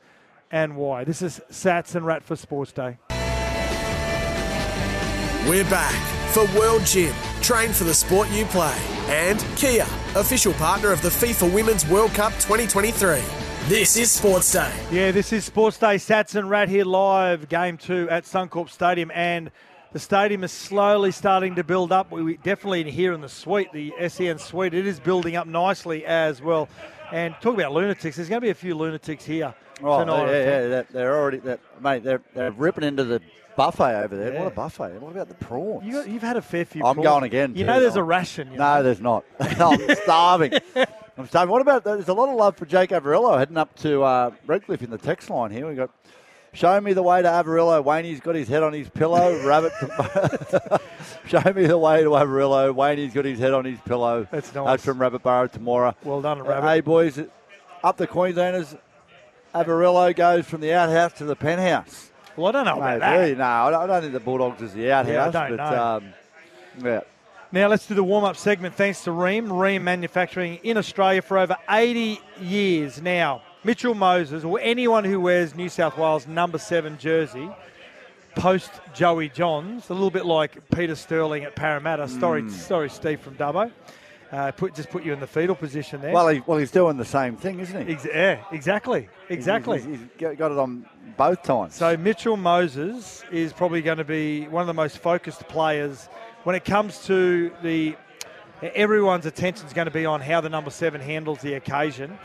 Speaker 4: and why. This is Sats and Rat for Sports Day.
Speaker 1: We're back for World Gym. Train for the sport you play. And Kia, official partner of the FIFA Women's World Cup 2023. This is Sports Day.
Speaker 4: Yeah, this is Sports Day. Sats and Rat here live, game two at Suncorp Stadium. And the stadium is slowly starting to build up. We we definitely here in the suite, the SEN suite, it is building up nicely as well. And talk about lunatics. There's going to be a few lunatics here
Speaker 3: Oh,
Speaker 4: tonight. I
Speaker 3: yeah, yeah, they're, they're already, that mate, they're, they're ripping into the buffet over there.
Speaker 4: Yeah.
Speaker 3: What a buffet. What about the prawns?
Speaker 4: You, you've had a fair few.
Speaker 3: I'm
Speaker 4: prawns.
Speaker 3: going again,
Speaker 4: You
Speaker 3: too.
Speaker 4: know, there's a ration. you
Speaker 3: No,
Speaker 4: know.
Speaker 3: there's not. I'm starving. I'm starving. What about there's a lot of love for Jake Averillo heading up to uh, Redcliffe in the text line here. We got show me the way to Averillo. Wayne's got his head on his pillow. Rabbit. show me the way to Averillo. Wayne's got his head on his pillow.
Speaker 4: That's
Speaker 3: That's from Rabbit Burrow Tamora.
Speaker 4: Well done,
Speaker 3: Uh,
Speaker 4: Rabbit.
Speaker 3: hey boys, up the Queenslanders. Averillo goes from the outhouse to the penthouse.
Speaker 4: well, I don't know about
Speaker 3: Mate,
Speaker 4: that.
Speaker 3: no, I don't, think the Bulldogs is the outhouse,
Speaker 4: don't
Speaker 3: but
Speaker 4: know.
Speaker 3: um, yeah.
Speaker 4: Now let's do the warm-up segment. Thanks to Rheem, Rheem Manufacturing in Australia for over 80 years now. Mitchell Moses, or anyone who wears New South Wales number seven jersey, post Joey Johns, a little bit like Peter Sterling at Parramatta. Sorry,
Speaker 3: Hmm.
Speaker 4: sorry, Steve from Dubbo. Uh, put just put you in the fetal position there.
Speaker 3: Well, he, well, he's doing the same thing, isn't he?
Speaker 4: Ex- yeah, exactly, exactly.
Speaker 3: He's, he's got got it on both times.
Speaker 4: So Mitchell Moses is probably going to be one of the most focused players when it comes to the. Everyone's attention is going to be on how the number seven handles the occasion.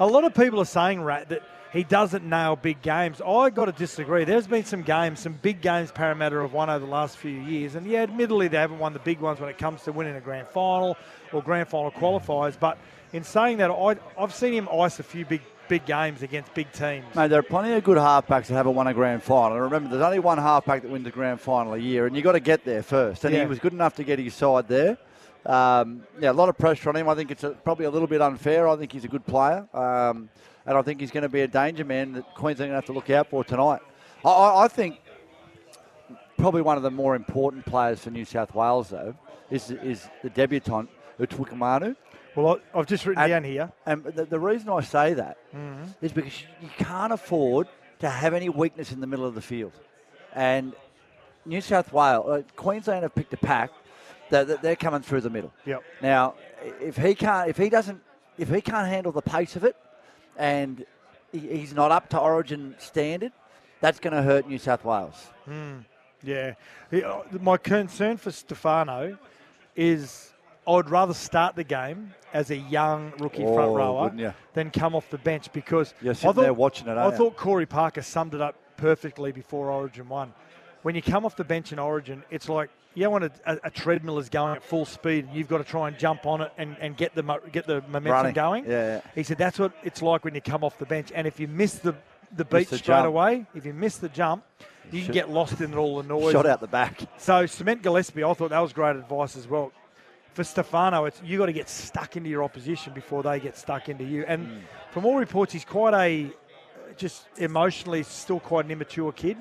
Speaker 4: A lot of people are saying, Rat, that he doesn't nail big games. I got to disagree. There's been some games, some big games Parramatta have won over the last few years, and yeah, admittedly they haven't won the big ones when it comes to winning a grand final or grand final qualifiers. But in saying that, I, I've seen him ice a few big big games against big teams.
Speaker 3: Mate, there are plenty of good halfbacks that haven't won a grand final. And remember, there's only one halfback that wins a grand final a year, and you've got to get there first. And
Speaker 4: Yeah.
Speaker 3: he was good enough to get his side there. Um, yeah, a lot of pressure on him. I think it's a, probably a little bit unfair. I think he's a good player. Um, and I think he's going to be a danger man that Queensland are going to have to look out for tonight. I, I, I think probably one of the more important players for New South Wales, though, is, is the debutant, Utoikamanu.
Speaker 4: Well, I- I've just written
Speaker 3: And-
Speaker 4: down here.
Speaker 3: And the, the reason I say that is
Speaker 4: Mm-hmm.
Speaker 3: because you can't afford to have any weakness in the middle of the field. And New South Wales, uh, Queensland have picked a pack that, that they're coming through the middle.
Speaker 4: Yep.
Speaker 3: Now, if he can't, if he doesn't, if he can't handle the pace of it, and he, he's not up to Origin standard, that's going to hurt New South Wales.
Speaker 4: Mm, yeah. Uh, My concern for Stefano is I'd rather start the game as a young rookie front
Speaker 3: Oh,
Speaker 4: rower than come off the bench because
Speaker 3: You're
Speaker 4: I
Speaker 3: sitting there watching it,
Speaker 4: I
Speaker 3: you?
Speaker 4: thought Corey Parker summed it up perfectly before Origin 1. When you come off the bench in Origin, it's like you don't want a, a, a treadmill is going at full speed. and You've got to try and jump on it and, and get the get the momentum
Speaker 3: Running.
Speaker 4: going.
Speaker 3: Yeah, yeah.
Speaker 4: He said that's what it's like when you come off the bench, and if you miss the the beat
Speaker 3: the
Speaker 4: straight
Speaker 3: jump.
Speaker 4: away, if you miss the jump, you can get lost in all the noise.
Speaker 3: Shot out the back.
Speaker 4: So Cement Gillespie, I thought that was great advice as well. For Stefano, it's you got to get stuck into your opposition before they get stuck into you. And
Speaker 3: Hmm.
Speaker 4: from all reports, he's quite a just emotionally still quite an immature kid.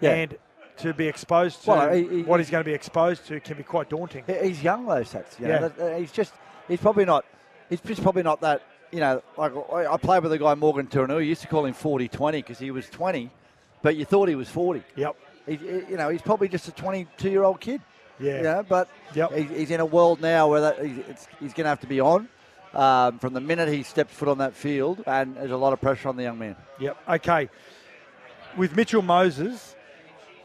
Speaker 3: Yeah.
Speaker 4: And to be exposed to
Speaker 3: Well, he- he-
Speaker 4: what he's going to be exposed to can be quite daunting.
Speaker 3: He's young though, Sats. You know,
Speaker 4: Yeah.
Speaker 3: that- that- he's just he's probably not he's just probably not that. You know, like I I played with a guy Morgan Turner. You used to call him 40-20 because he was 20, but you thought he was 40.
Speaker 4: Yep.
Speaker 3: He, he- you know, he's probably just a 22 year old kid.
Speaker 4: Yeah.
Speaker 3: You know, but
Speaker 4: Yep.
Speaker 3: he, he's in a world now where that, he's, it's, he's going to have to be on um, from the minute he steps foot on that field, and there's a lot of pressure on the young man.
Speaker 4: Yep. Okay. With Mitchell Moses,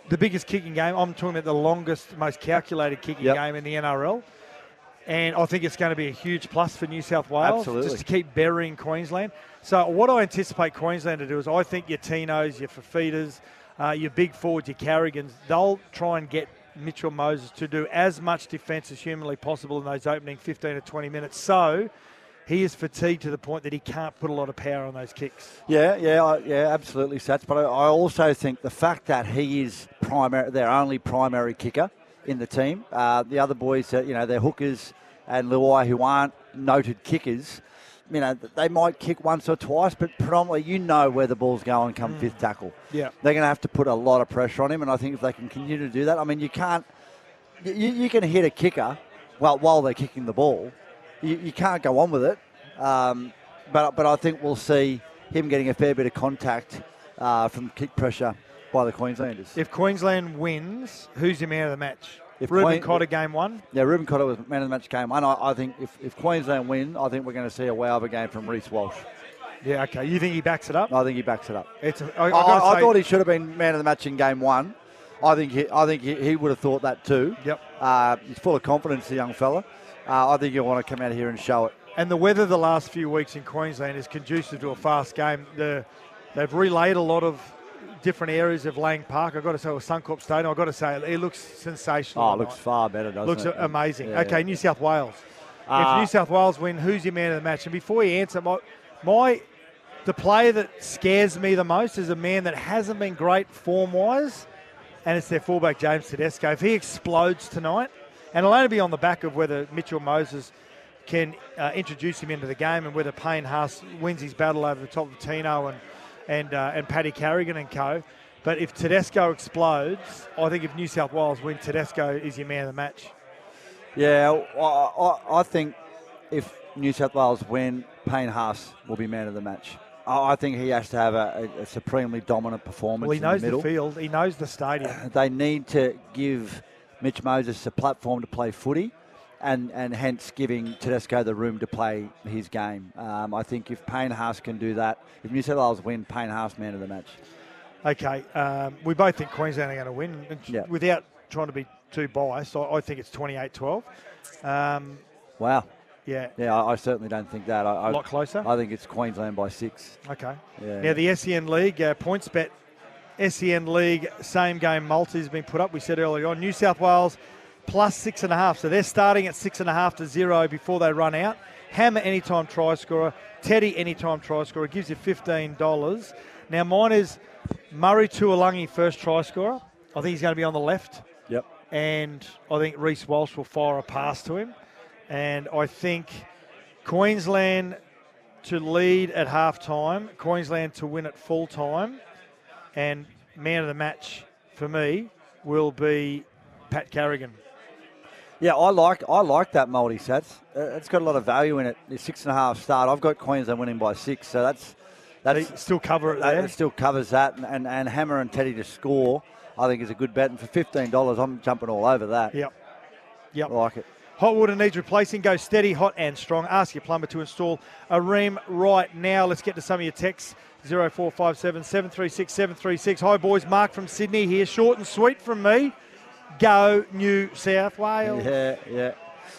Speaker 4: the biggest kicking game. I'm talking about the longest, most calculated kicking
Speaker 3: Yep.
Speaker 4: game in the NRL. And I think it's going to be a huge plus for New South Wales
Speaker 3: Absolutely.
Speaker 4: just to keep burying Queensland. So what I anticipate Queensland to do is I think your Tinos, your Fifitas, uh, your big forwards, your Carrigans, they'll try and get Mitchell Moses to do as much defence as humanly possible in those opening 15 to 20 minutes. So he is fatigued to the point that he can't put a lot of power on those kicks.
Speaker 3: Yeah, yeah, yeah, absolutely, Sats. But I, I also think the fact that he is primary, their only primary kicker in the team. Uh, the other boys, uh, you know, they're hookers and Luai who aren't noted kickers. You know, they might kick once or twice, but predominantly, you know where the ball's going come fifth tackle.
Speaker 4: Yeah.
Speaker 3: They're going to have to put a lot of pressure on him, and I think if they can continue to do that, I mean, you can't. You, you can hit a kicker while while they're kicking the ball. You, you can't go on with it. Um, but but I think we'll see him getting a fair bit of contact uh, from kick pressure by the Queenslanders.
Speaker 4: If Queensland wins, who's your man of the match?
Speaker 3: If
Speaker 4: Reuben
Speaker 3: Queen-
Speaker 4: Cotter game one.
Speaker 3: Yeah, Reuben Cotter was man of the match game one. I, I think if, if Queensland win, I think we're going to see a wow of a game from Reece Walsh.
Speaker 4: Yeah, okay. You think he backs it up?
Speaker 3: I think he backs it up.
Speaker 4: It's. A,
Speaker 3: I,
Speaker 4: I, I gotta
Speaker 3: I thought he should have been man of the match in game one. I think he, I think he, he would have thought that too.
Speaker 4: Yep.
Speaker 3: Uh, he's full of confidence, the young fella. Uh, I think he'll want to come out here and show it.
Speaker 4: And the weather the last few weeks in Queensland is conducive to a fast game. The, they've relayed a lot of different areas of Lang Park. I've got to say, with Suncorp Stadium, I've got to say, it looks sensational.
Speaker 3: Oh, it looks far better, doesn't
Speaker 4: looks
Speaker 3: it?
Speaker 4: Looks amazing.
Speaker 3: Yeah,
Speaker 4: okay,
Speaker 3: yeah.
Speaker 4: New South Wales.
Speaker 3: Uh,
Speaker 4: if New South Wales win, who's your man of the match? And before you answer, my, my the player that scares me the most is a man that hasn't been great form wise, and it's their fullback James Tedesco. If he explodes tonight, and it'll only be on the back of whether Mitchell Moses can uh, introduce him into the game and whether Payne Haas wins his battle over the top of Tino and and uh, and Paddy Carrigan and co. But if Tedesco explodes, I think if New South Wales win, Tedesco is your man of the match.
Speaker 3: Yeah, I, I, I think if New South Wales win, Payne Haas will be man of the match. I, think he has to have a, a, a supremely dominant performance
Speaker 4: Well, he knows
Speaker 3: the
Speaker 4: the, field. He knows the stadium.
Speaker 3: They need to give Mitch Moses a platform to play footy. And, and hence giving Tedesco the room to play his game. Um, I think if Payne Haas can do that, if New South Wales win, Payne Haas man of the match.
Speaker 4: Okay, um, we both think Queensland are going to win. And
Speaker 3: Yeah.
Speaker 4: Without trying to be too biased, I, I think it's 28-12. Um,
Speaker 3: Wow.
Speaker 4: yeah.
Speaker 3: Yeah, I, I certainly don't think that. I, I,
Speaker 4: A lot closer?
Speaker 3: I think it's Queensland by six.
Speaker 4: Okay.
Speaker 3: Yeah.
Speaker 4: Now the SEN League uh, points bet, SEN League same game multi has been put up. We said earlier on New South Wales plus six and a half, so they're starting at six and a half to zero before they run out. Hammer anytime try scorer, Teddy anytime try scorer gives you fifteen dollars. Now mine is Murray Taulagi first try scorer. I think he's going to be on the left.
Speaker 3: Yep.
Speaker 4: and I think Reece Walsh will fire a pass to him. And I think Queensland to lead at half time, Queensland to win at full time, and man of the match for me will be Pat Carrigan.
Speaker 3: Yeah, I like I like that multi sats. Uh, it's got a lot of value in it. The six and a half start. I've got Queensland winning by six, so that's that's
Speaker 4: They still cover it
Speaker 3: that still covers that. And, and, and Hammer and Teddy to score, I think is a good bet. And for fifteen dollars, I'm jumping all over that.
Speaker 4: Yep. Yep.
Speaker 3: I like it.
Speaker 4: Hot water needs replacing. Go steady, hot and strong. Ask your plumber to install a Rheem right now. Let's get to some of your texts. 0457 736 736. Hi, boys. Mark from Sydney here. Short and sweet from me. Go New South Wales.
Speaker 3: Yeah, yeah.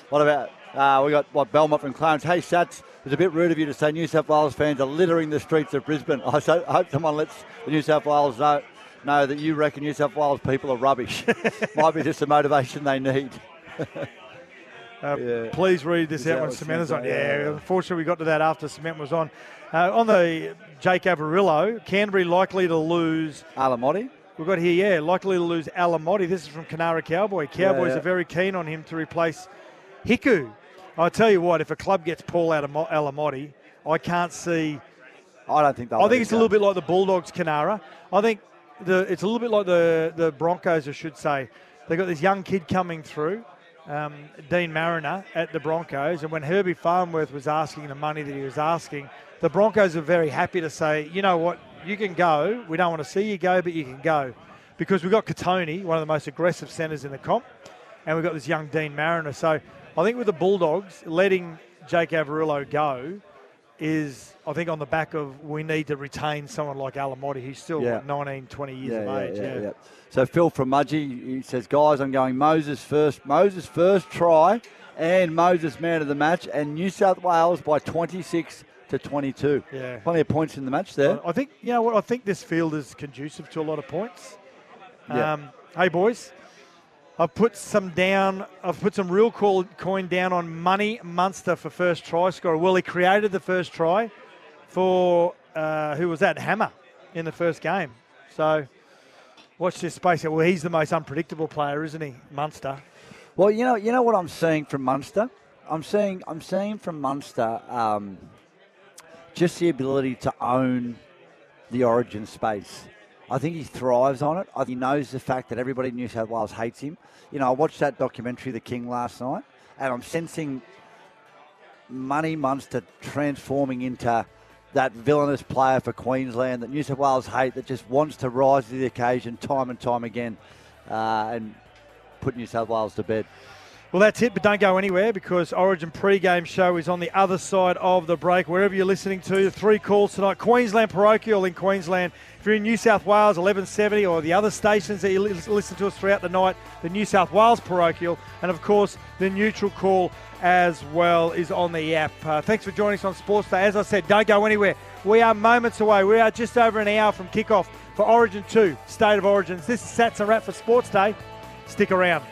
Speaker 3: What about, uh, we got, what, Belmont from Clarence. Hey, Sats, it's a bit rude of you to say New South Wales fans are littering the streets of Brisbane. I, so, I hope someone lets the New South Wales know, know that you reckon New South Wales people are rubbish. Might be just the motivation they need.
Speaker 4: Uh,
Speaker 3: Yeah.
Speaker 4: Please read this
Speaker 3: Is
Speaker 4: out when is on. Yeah,
Speaker 3: yeah.
Speaker 4: unfortunately, we got to that after cement was on. Uh, on the Jake Averillo, Canterbury likely to lose.
Speaker 3: Alamoti?
Speaker 4: We've got here, yeah, likely to lose Alamoti. This is from Canara Cowboy. Cowboys
Speaker 3: yeah.
Speaker 4: are very keen on him to replace Hiku. I tell you what, if a club gets Paul out of Mo- Alamoti, I can't see.
Speaker 3: I don't think they'll
Speaker 4: I think it's a little bit like the Bulldogs, Canara. I think the it's a little bit like the the Broncos, I should say. They've got this young kid coming through, um, Deine Mariner at the Broncos, and when Herbie Farnworth was asking the money that he was asking, the Broncos were very happy to say, you know what, you can go. We don't want to see you go, but you can go, because we've got Kotoni, one of the most aggressive centres in the comp, and we've got this young Deine Mariner. So I think with the Bulldogs letting Jake Averillo go is, I think, on the back of we need to retain someone like Alamoti, who's still
Speaker 3: Yeah.
Speaker 4: what, 19, 20 years
Speaker 3: Yeah,
Speaker 4: of
Speaker 3: yeah,
Speaker 4: age.
Speaker 3: yeah,
Speaker 4: Yeah,
Speaker 3: yeah. So Phil from Mudgee, he says, guys, I'm going Moses first. Moses first try and Moses man of the match and New South Wales by 26 to 22.
Speaker 4: Yeah.
Speaker 3: Plenty of points in the match there.
Speaker 4: I think you know what I think this field is conducive to a lot of points.
Speaker 3: Yeah.
Speaker 4: Um, hey boys, I've put some down. I've put some real cool coin down on Money Munster for first try scorer. Well, he created the first try for uh, who was that? Hammer in the first game. So watch this space. Well, he's the most unpredictable player, isn't he, Munster?
Speaker 3: Well, you know, you know what I'm seeing from Munster. I'm seeing, I'm seeing from Munster um, just the ability to own the Origin space. I think he thrives on it. He knows the fact that everybody in New South Wales hates him. You know, I watched that documentary, The King, last night, and I'm sensing Money Munster transforming into that villainous player for Queensland that New South Wales hate, that just wants to rise to the occasion time and time again uh, and put New South Wales to bed.
Speaker 4: Well, that's it, but don't go anywhere because Origin pre-game show is on the other side of the break. Wherever you're listening to, three calls tonight. Queensland Parochial in Queensland. If you're in New South Wales, 1170, or the other stations that you listen to us throughout the night, the New South Wales Parochial, and of course the neutral call as well is on the app. Uh, thanks for joining us on Sports Day. As I said, don't go anywhere. We are moments away. We are just over an hour from kickoff for Origin 2, State of Origins. This is Sats and Rat for Sports Day. Stick around.